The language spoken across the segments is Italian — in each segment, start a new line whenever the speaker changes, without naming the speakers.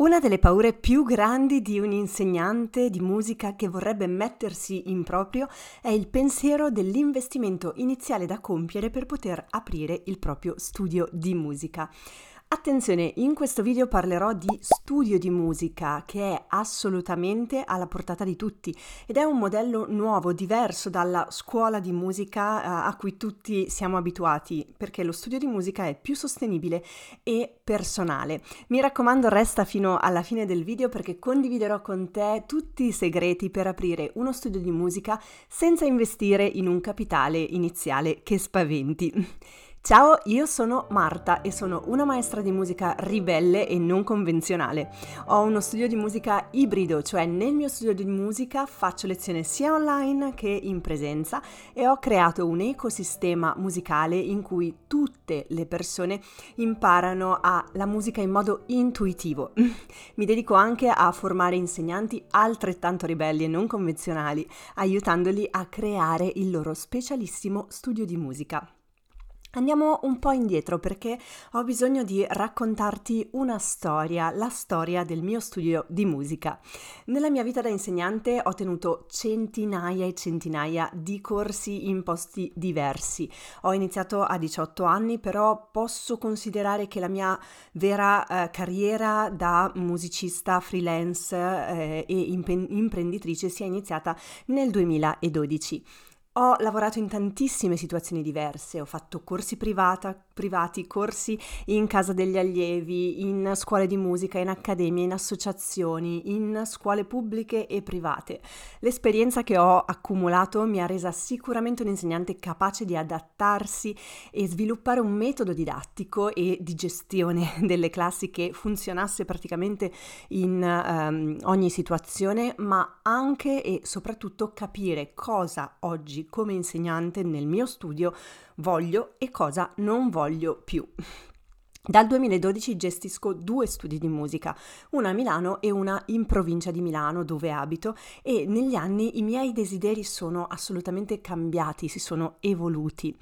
Una delle paure più grandi di un insegnante di musica che vorrebbe mettersi in proprio è il pensiero dell'investimento iniziale da compiere per poter aprire il proprio studio di musica. Attenzione, in questo video parlerò di studio di musica che è assolutamente alla portata di tutti ed è un modello nuovo, diverso dalla scuola di musica uh, a cui tutti siamo abituati, perché lo studio di musica è più sostenibile e personale. Mi raccomando, resta fino alla fine del video perché condividerò con te tutti i segreti per aprire uno studio di musica senza investire in un capitale iniziale che spaventi. Ciao, io sono Marta e sono una maestra di musica ribelle e non convenzionale. Ho uno studio di musica ibrido, cioè nel mio studio di musica faccio lezione sia online che in presenza e ho creato un ecosistema musicale in cui tutte le persone imparano la musica in modo intuitivo. Mi dedico anche a formare insegnanti altrettanto ribelli e non convenzionali, aiutandoli a creare il loro specialissimo studio di musica. Andiamo un po' indietro perché ho bisogno di raccontarti una storia, la storia del mio studio di musica. Nella mia vita da insegnante ho tenuto centinaia e centinaia di corsi in posti diversi. Ho iniziato a 18 anni, però posso considerare che la mia vera eh, carriera da musicista freelance eh, e imprenditrice sia iniziata nel 2012. Ho lavorato in tantissime situazioni diverse, ho fatto corsi privata, privati, corsi in casa degli allievi, in scuole di musica, in accademie, in associazioni, in scuole pubbliche e private. L'esperienza che ho accumulato mi ha resa sicuramente un insegnante capace di adattarsi e sviluppare un metodo didattico e di gestione delle classi che funzionasse praticamente in um, ogni situazione, ma anche e soprattutto capire cosa oggi oggi come insegnante nel mio studio voglio e cosa non voglio più. Dal 2012 gestisco due studi di musica, una a Milano e una in provincia di Milano dove abito e negli anni i miei desideri sono assolutamente cambiati, si sono evoluti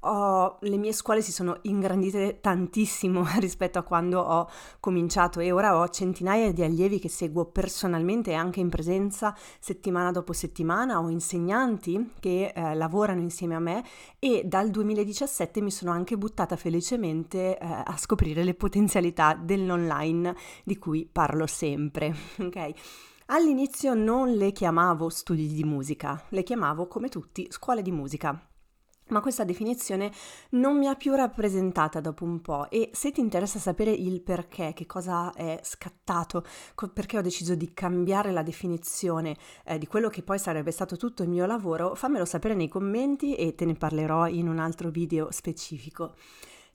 ho, le mie scuole si sono ingrandite tantissimo rispetto a quando ho cominciato e ora ho centinaia di allievi che seguo personalmente e anche in presenza settimana dopo settimana, ho insegnanti che eh, lavorano insieme a me e dal 2017 mi sono anche buttata felicemente eh, a scoprire le potenzialità dell'online di cui parlo sempre, ok? All'inizio non le chiamavo studi di musica, le chiamavo come tutti scuole di musica ma questa definizione non mi ha più rappresentata dopo un po' e se ti interessa sapere il perché, che cosa è scattato, perché ho deciso di cambiare la definizione eh, di quello che poi sarebbe stato tutto il mio lavoro, fammelo sapere nei commenti e te ne parlerò in un altro video specifico.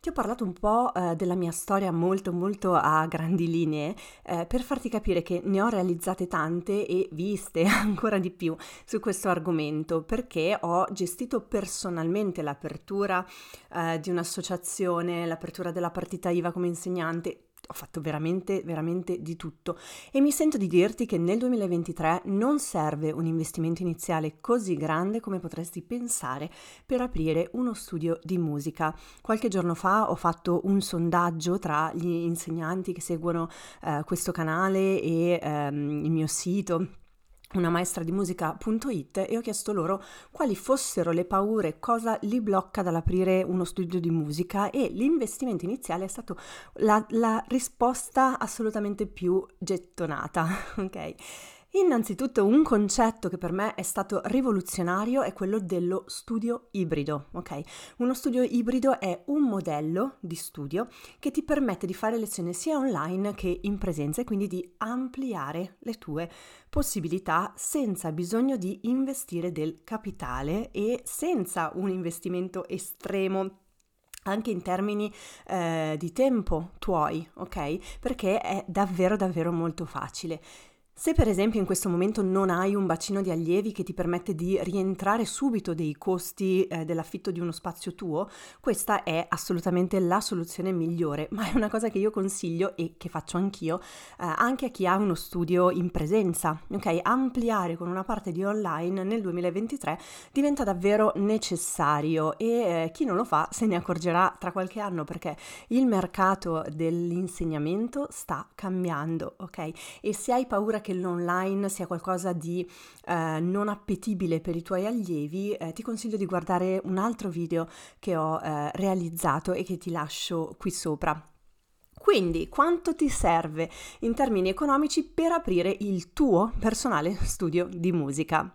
Ti ho parlato un po' eh, della mia storia molto molto a grandi linee eh, per farti capire che ne ho realizzate tante e viste ancora di più su questo argomento perché ho gestito personalmente l'apertura eh, di un'associazione, l'apertura della partita IVA come insegnante, ho fatto veramente, veramente di tutto e mi sento di dirti che nel 2023 non serve un investimento iniziale così grande come potresti pensare per aprire uno studio di musica. Qualche giorno fa ho fatto un sondaggio tra gli insegnanti che seguono eh, questo canale e ehm, il mio sito una maestra di musica.it e ho chiesto loro quali fossero le paure, cosa li blocca dall'aprire uno studio di musica e l'investimento iniziale è stato la, la risposta assolutamente più gettonata, ok? Innanzitutto un concetto che per me è stato rivoluzionario è quello dello studio ibrido, ok? Uno studio ibrido è un modello di studio che ti permette di fare lezioni sia online che in presenza e quindi di ampliare le tue possibilità senza bisogno di investire del capitale e senza un investimento estremo anche in termini eh, di tempo tuoi, ok? Perché è davvero davvero molto facile. Se per esempio in questo momento non hai un bacino di allievi che ti permette di rientrare subito dei costi eh, dell'affitto di uno spazio tuo, questa è assolutamente la soluzione migliore, ma è una cosa che io consiglio e che faccio anch'io eh, anche a chi ha uno studio in presenza. Ok, ampliare con una parte di online nel 2023 diventa davvero necessario e eh, chi non lo fa se ne accorgerà tra qualche anno perché il mercato dell'insegnamento sta cambiando, ok? E se hai paura che l'online sia qualcosa di eh, non appetibile per i tuoi allievi, eh, ti consiglio di guardare un altro video che ho eh, realizzato e che ti lascio qui sopra. Quindi, quanto ti serve in termini economici per aprire il tuo personale studio di musica?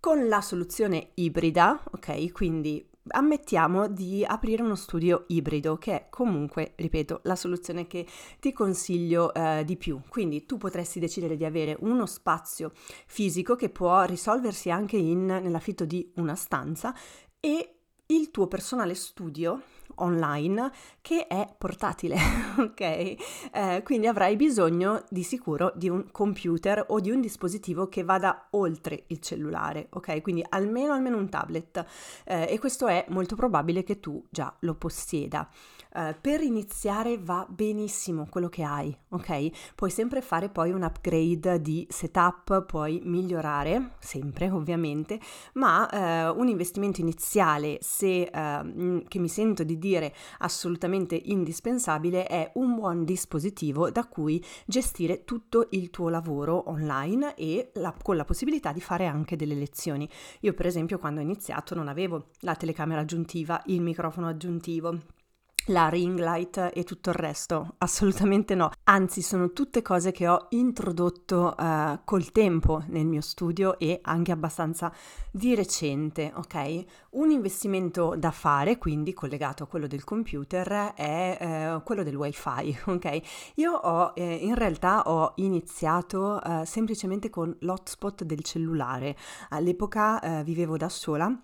Con la soluzione ibrida, ok, quindi ammettiamo di aprire uno studio ibrido, che è comunque, ripeto, la soluzione che ti consiglio eh, di più. Quindi tu potresti decidere di avere uno spazio fisico che può risolversi anche in, nell'affitto di una stanza e il tuo personale studio online che è portatile, ok? Eh, quindi avrai bisogno di sicuro di un computer o di un dispositivo che vada oltre il cellulare, ok? Quindi almeno almeno un tablet eh, e questo è molto probabile che tu già lo possieda. Eh, per iniziare va benissimo quello che hai, ok? Puoi sempre fare poi un upgrade di setup, puoi migliorare, sempre ovviamente, ma eh, un investimento iniziale, se, eh, che mi sento di dire assolutamente indispensabile, è un buon dispositivo da cui gestire tutto il tuo lavoro online e la, con la possibilità di fare anche delle lezioni. Io per esempio quando ho iniziato non avevo la telecamera aggiuntiva, il microfono aggiuntivo la ring light e tutto il resto? Assolutamente no. Anzi, sono tutte cose che ho introdotto uh, col tempo nel mio studio e anche abbastanza di recente, ok? Un investimento da fare, quindi collegato a quello del computer, è uh, quello del wifi, ok? Io ho, eh, in realtà ho iniziato uh, semplicemente con l'hotspot del cellulare. All'epoca vivevo da sola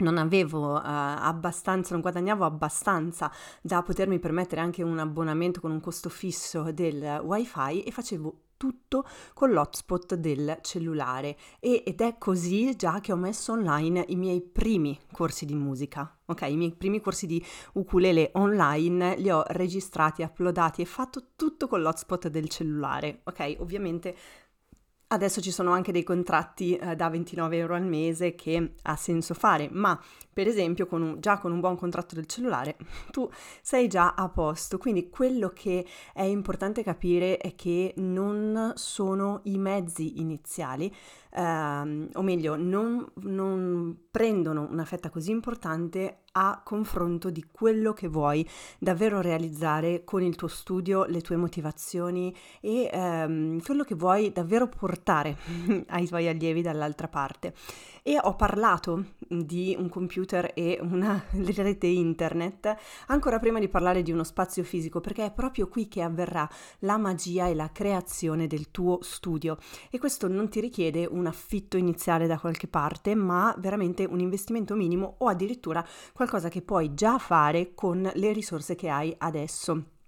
non avevo uh, abbastanza, non guadagnavo abbastanza da potermi permettere anche un abbonamento con un costo fisso del wifi e facevo tutto con l'hotspot del cellulare e, ed è così già che ho messo online i miei primi corsi di musica. Ok, i miei primi corsi di ukulele online li ho registrati, uploadati e fatto tutto con l'hotspot del cellulare. Ok, ovviamente Adesso ci sono anche dei contratti eh, da 29 euro al mese che ha senso fare, ma per esempio con un, già con un buon contratto del cellulare tu sei già a posto. Quindi quello che è importante capire è che non sono i mezzi iniziali, ehm, o meglio, non, non prendono una fetta così importante a confronto di quello che vuoi davvero realizzare con il tuo studio, le tue motivazioni e ehm, quello che vuoi davvero portare ai tuoi allievi dall'altra parte. E ho parlato di un computer e una rete internet ancora prima di parlare di uno spazio fisico, perché è proprio qui che avverrà la magia e la creazione del tuo studio. E questo non ti richiede un affitto iniziale da qualche parte, ma veramente un investimento minimo o addirittura qualcosa che puoi già fare con le risorse che hai adesso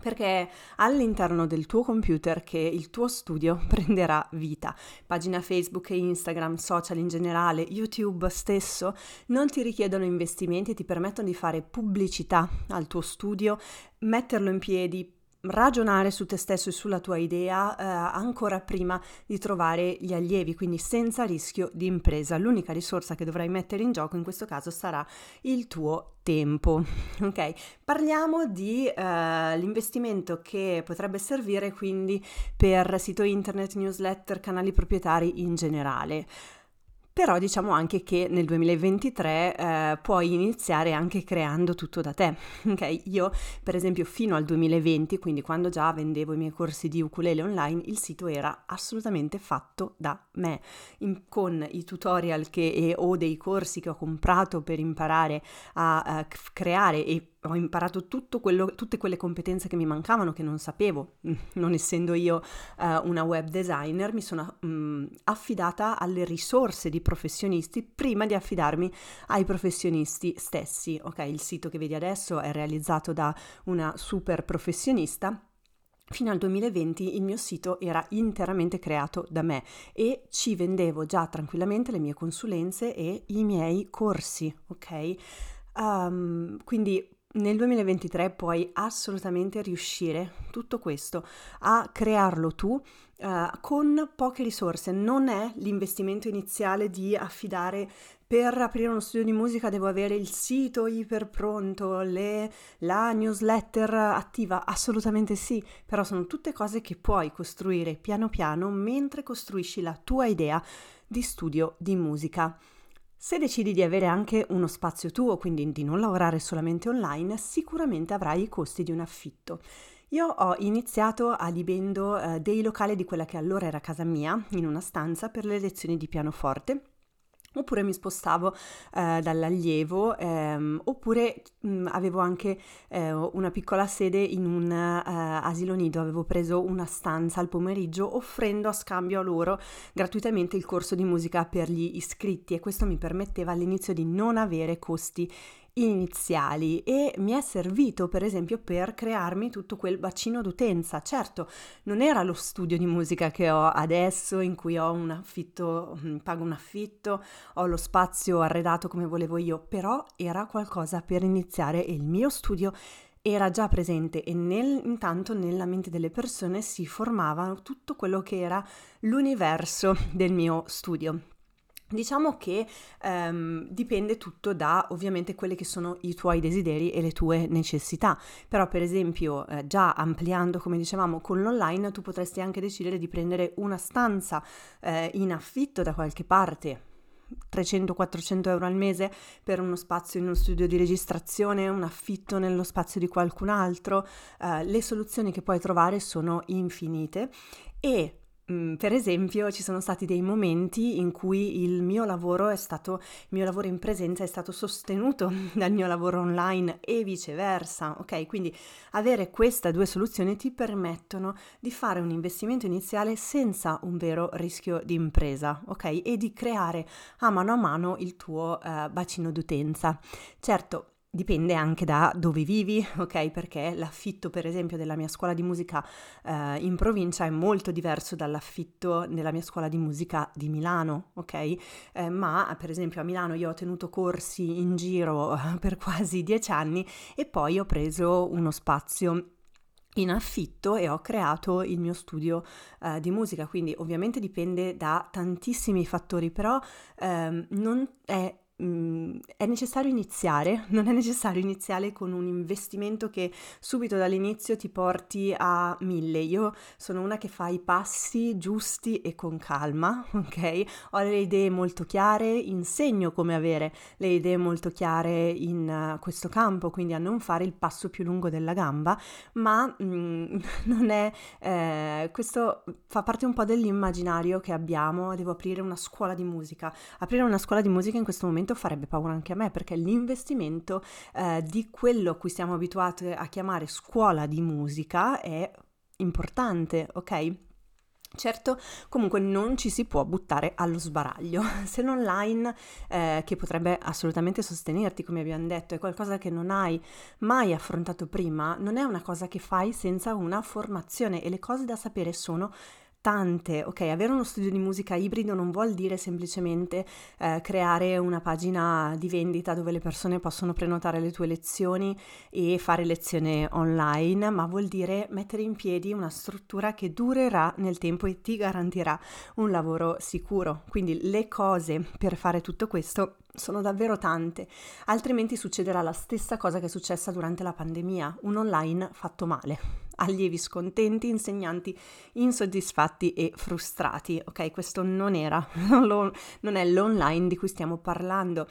perché è all'interno del tuo computer che il tuo studio prenderà vita. Pagina Facebook e Instagram, social in generale, YouTube stesso non ti richiedono investimenti, ti permettono di fare pubblicità al tuo studio, metterlo in piedi, ragionare su te stesso e sulla tua idea eh, ancora prima di trovare gli allievi, quindi senza rischio di impresa. L'unica risorsa che dovrai mettere in gioco in questo caso sarà il tuo tempo. Ok, parliamo di uh, l'investimento che potrebbe servire quindi per sito internet, newsletter, canali proprietari in generale però diciamo anche che nel 2023 eh, puoi iniziare anche creando tutto da te. Ok, io per esempio fino al 2020, quindi quando già vendevo i miei corsi di ukulele online, il sito era assolutamente fatto da me, in, con i tutorial che, e, o dei corsi che ho comprato per imparare a, a creare e ho imparato quello, tutte quelle competenze che mi mancavano, che non sapevo, non essendo io uh, una web designer, mi sono um, affidata alle risorse di professionisti prima di affidarmi ai professionisti stessi. Ok, il sito che vedi adesso è realizzato da una super professionista Fino al 2020 il mio sito era interamente creato da me e ci vendevo già tranquillamente le mie consulenze e i miei corsi, ok? Um, quindi nel 2023 puoi assolutamente riuscire tutto questo a crearlo tu uh, con poche risorse. Non è l'investimento iniziale di affidare per aprire uno studio di musica devo avere il sito iper pronto, le, la newsletter attiva, assolutamente sì, però sono tutte cose che puoi costruire piano piano mentre costruisci la tua idea di studio di musica. Se decidi di avere anche uno spazio tuo, quindi di non lavorare solamente online, sicuramente avrai i costi di un affitto. Io ho iniziato adibendo eh, dei locali di quella che allora era casa mia, in una stanza, per le lezioni di pianoforte Oppure mi spostavo eh, dall'allievo, ehm, oppure mh, avevo anche eh, una piccola sede in un eh, asilo nido, avevo preso una stanza al pomeriggio offrendo a scambio a loro gratuitamente il corso di musica per gli iscritti e questo mi permetteva all'inizio di non avere costi iniziali e mi è servito per esempio per crearmi tutto quel bacino d'utenza. Certo, non era lo studio di musica che ho adesso in cui ho un affitto, mm, pago un affitto, ho lo spazio arredato come volevo io, però era qualcosa per iniziare e il mio studio era già presente e nel, intanto nella mente delle persone si formava tutto quello che era l'universo del mio studio. Diciamo che ehm, dipende tutto da ovviamente quelli che sono i tuoi desideri e le tue necessità, però per esempio eh, già ampliando come dicevamo con l'online tu potresti anche decidere di prendere una stanza eh, in affitto da qualche parte 300-400 euro al mese per uno spazio in uno studio di registrazione, un affitto nello spazio di qualcun altro, eh, le soluzioni che puoi trovare sono infinite e Mm, per esempio, ci sono stati dei momenti in cui il mio lavoro è stato, il mio lavoro in presenza è stato sostenuto dal mio lavoro online e viceversa, ok? Quindi avere queste due soluzioni ti permettono di fare un investimento iniziale senza un vero rischio di impresa, ok? E di creare a mano a mano il tuo uh, bacino d'utenza. Certo, Dipende anche da dove vivi, ok? Perché l'affitto, per esempio, della mia scuola di musica eh, in provincia è molto diverso dall'affitto nella mia scuola di musica di Milano, ok? Eh, ma, per esempio, a Milano io ho tenuto corsi in giro eh, per quasi dieci anni e poi ho preso uno spazio in affitto e ho creato il mio studio uh, di musica, quindi ovviamente dipende da tantissimi fattori, però um, non è Mm, è necessario iniziare, non è necessario iniziare con un investimento che subito dall'inizio ti porti a mille. Io sono una che fa i passi giusti e con calma, ok? Ho le idee molto chiare, insegno come avere le idee molto chiare in uh, questo campo, quindi a non fare il passo più lungo della gamba, ma mm, non è eh, questo fa parte un po' dell'immaginario che abbiamo, devo aprire una scuola di musica. Aprire una scuola di musica in questo momento farebbe paura anche a me perché l'investimento eh, di quello a cui siamo abituati a chiamare scuola di musica è importante, ok? Certo, comunque non ci si può buttare allo sbaraglio. Se l'online, eh, che potrebbe assolutamente sostenerti, come abbiamo detto, è qualcosa che non hai mai affrontato prima, non è una cosa che fai senza una formazione e le cose da sapere sono tante, ok? Avere uno studio di musica ibrido non vuol dire semplicemente eh, creare una pagina di vendita dove le persone possono prenotare le tue lezioni e fare lezione online, ma vuol dire mettere in piedi una struttura che durerà nel tempo e ti garantirà un lavoro sicuro. Quindi le cose per fare tutto questo sono davvero tante, altrimenti succederà la stessa cosa che è successa durante la pandemia, un online fatto male allievi scontenti, insegnanti insoddisfatti e frustrati. Ok, questo non era, non è l'online di cui stiamo parlando.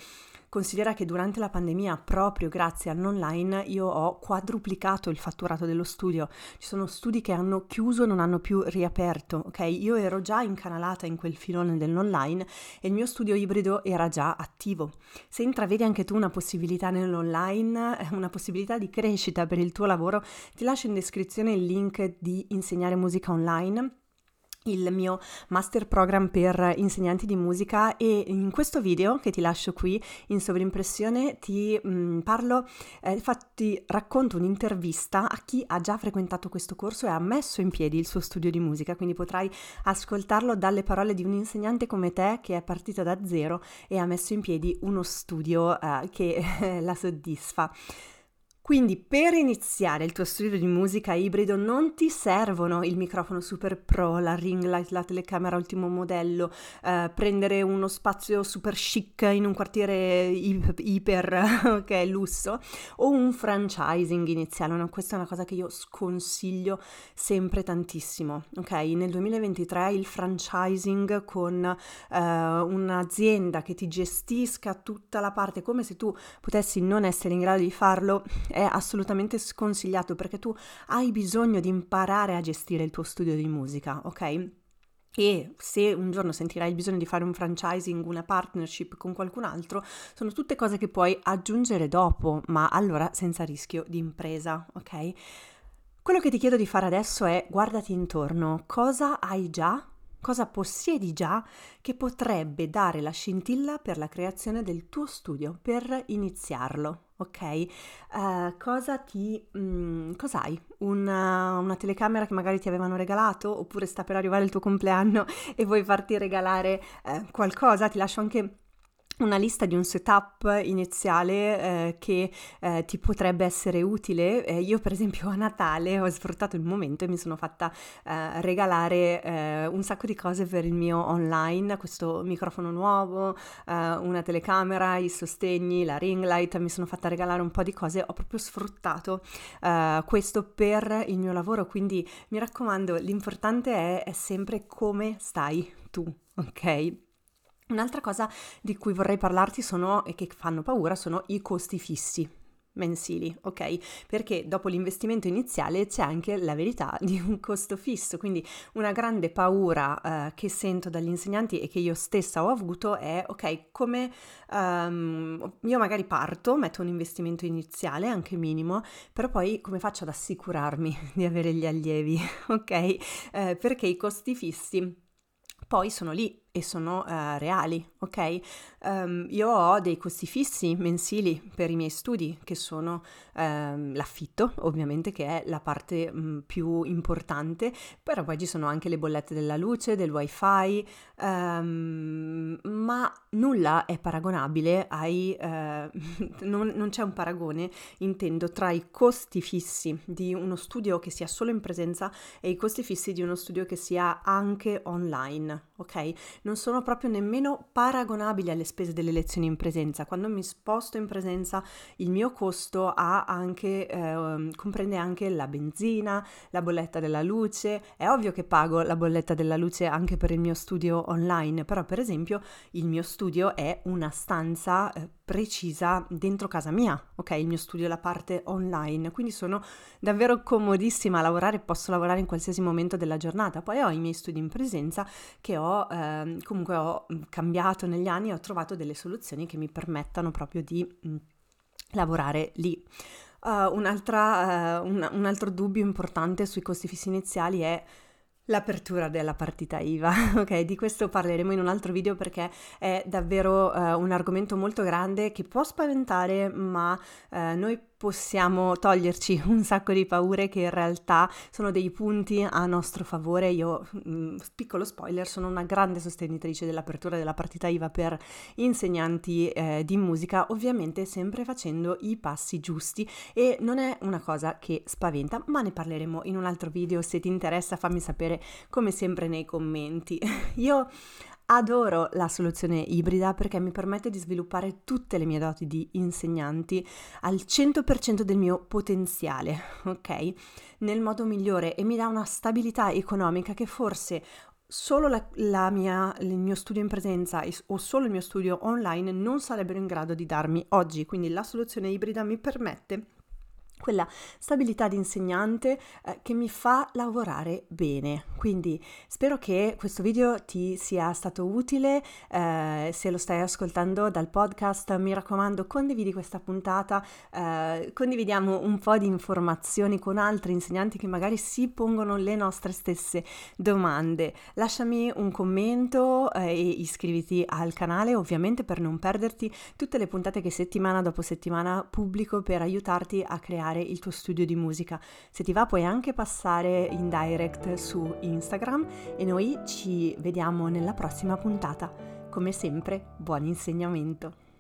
Considera che durante la pandemia, proprio grazie all'online, io ho quadruplicato il fatturato dello studio. Ci sono studi che hanno chiuso e non hanno più riaperto, ok? Io ero già incanalata in quel filone dell'online e il mio studio ibrido era già attivo. Se intravedi anche tu una possibilità nell'online, una possibilità di crescita per il tuo lavoro, ti lascio in descrizione il link di insegnare musica online il mio master program per insegnanti di musica e in questo video che ti lascio qui in sovrimpressione ti mh, mm, parlo, eh, infatti racconto un'intervista a chi ha già frequentato questo corso e ha messo in piedi il suo studio di musica, quindi potrai ascoltarlo dalle parole di un insegnante come te che è partito da zero e ha messo in piedi uno studio eh, che la soddisfa. Quindi per iniziare il tuo studio di musica ibrido non ti servono il microfono super pro, la ring light, la telecamera ultimo modello, eh, prendere uno spazio super chic in un quartiere iper che è lusso o un franchising iniziale. No, questa è una cosa che io sconsiglio sempre tantissimo. Ok, nel 2023 il franchising con eh, un'azienda che ti gestisca tutta la parte come se tu potessi non essere in grado di farlo è assolutamente sconsigliato perché tu hai bisogno di imparare a gestire il tuo studio di musica, ok? E se un giorno sentirai il bisogno di fare un franchising, una partnership con qualcun altro, sono tutte cose che puoi aggiungere dopo, ma allora senza rischio di impresa, ok? Quello che ti chiedo di fare adesso è guardati intorno, cosa hai già cosa possiedi già che potrebbe dare la scintilla per la creazione del tuo studio, per iniziarlo, ok? Uh, cosa ti... Mm, cos'hai? Una, una, telecamera che magari ti avevano regalato oppure sta per arrivare il tuo compleanno e vuoi farti regalare uh, qualcosa? Ti lascio anche una lista di un setup iniziale eh, che eh, ti potrebbe essere utile. Eh, io per esempio a Natale ho sfruttato il momento e mi sono fatta eh, regalare eh, un sacco di cose per il mio online, questo microfono nuovo, eh, una telecamera, i sostegni, la ring light, mi sono fatta regalare un po' di cose, ho proprio sfruttato questo per il mio lavoro, quindi mi raccomando, l'importante è, è sempre come stai tu, ok? Un'altra cosa di cui vorrei parlarti sono, e che fanno paura sono i costi fissi mensili, ok? Perché dopo l'investimento iniziale c'è anche la verità di un costo fisso, quindi una grande paura uh, che sento dagli insegnanti e che io stessa ho avuto è, ok, come um, io magari parto, metto un investimento iniziale, anche minimo, però poi come faccio ad assicurarmi di avere gli allievi, ok? Uh, perché i costi fissi poi sono lì e sono uh, reali, ok? Um, io ho dei costi fissi mensili per i miei studi, che sono um, l'affitto, ovviamente, che è la parte um, più importante, però poi ci sono anche le bollette della luce, del wifi, ma nulla è paragonabile ai... Uh, non, non c'è un paragone, intendo, tra i costi fissi di uno studio che sia solo in presenza e i costi fissi di uno studio che sia anche online, ok? Non sono proprio nemmeno paragonabili alle spese delle lezioni in presenza. Quando mi sposto in presenza il mio costo anche, eh, comprende anche la benzina, la bolletta della luce. È ovvio che pago la bolletta della luce anche per il mio studio online, però per esempio il mio studio è una stanza eh, precisa dentro casa mia, ok? Il mio studio è la parte online, quindi sono davvero comodissima a lavorare, posso lavorare in qualsiasi momento della giornata. Poi ho i miei studi in presenza che ho eh, comunque ho cambiato negli anni e ho trovato delle soluzioni che mi permettano proprio di mh, mm, lavorare lì. Uh, uh, un, un altro dubbio importante sui costi fissi iniziali è L'apertura della partita IVA, ok? Di questo parleremo in un altro video perché è davvero uh, un argomento molto grande che può spaventare, ma uh, noi possiamo toglierci un sacco di paure che in realtà sono dei punti a nostro favore. Io, mm, piccolo spoiler, sono una grande sostenitrice dell'apertura della partita IVA per insegnanti eh, di musica, ovviamente sempre facendo i passi giusti e non è una cosa che spaventa, ma ne parleremo in un altro video. Se ti interessa fammi sapere come sempre nei commenti. Io Adoro la soluzione ibrida perché mi permette di sviluppare tutte le mie doti di insegnanti al 100% del mio potenziale, ok? Nel modo migliore e mi dà una stabilità economica che forse solo la, la mia, il mio studio in presenza o solo il mio studio online non sarebbero in grado di darmi oggi. Quindi la soluzione ibrida mi permette quella stabilità di insegnante eh, che mi fa lavorare bene. Quindi spero che questo video ti sia stato utile, eh, se lo stai ascoltando dal podcast mi raccomando condividi questa puntata, eh, condividiamo un po' di informazioni con altri insegnanti che magari si pongono le nostre stesse domande. Lasciami un commento eh, e iscriviti al canale ovviamente per non perderti tutte le puntate che settimana dopo settimana pubblico per aiutarti a creare creare il tuo studio di musica. Se ti va puoi anche passare in direct su Instagram e noi ci vediamo nella prossima puntata. Come sempre, buon insegnamento!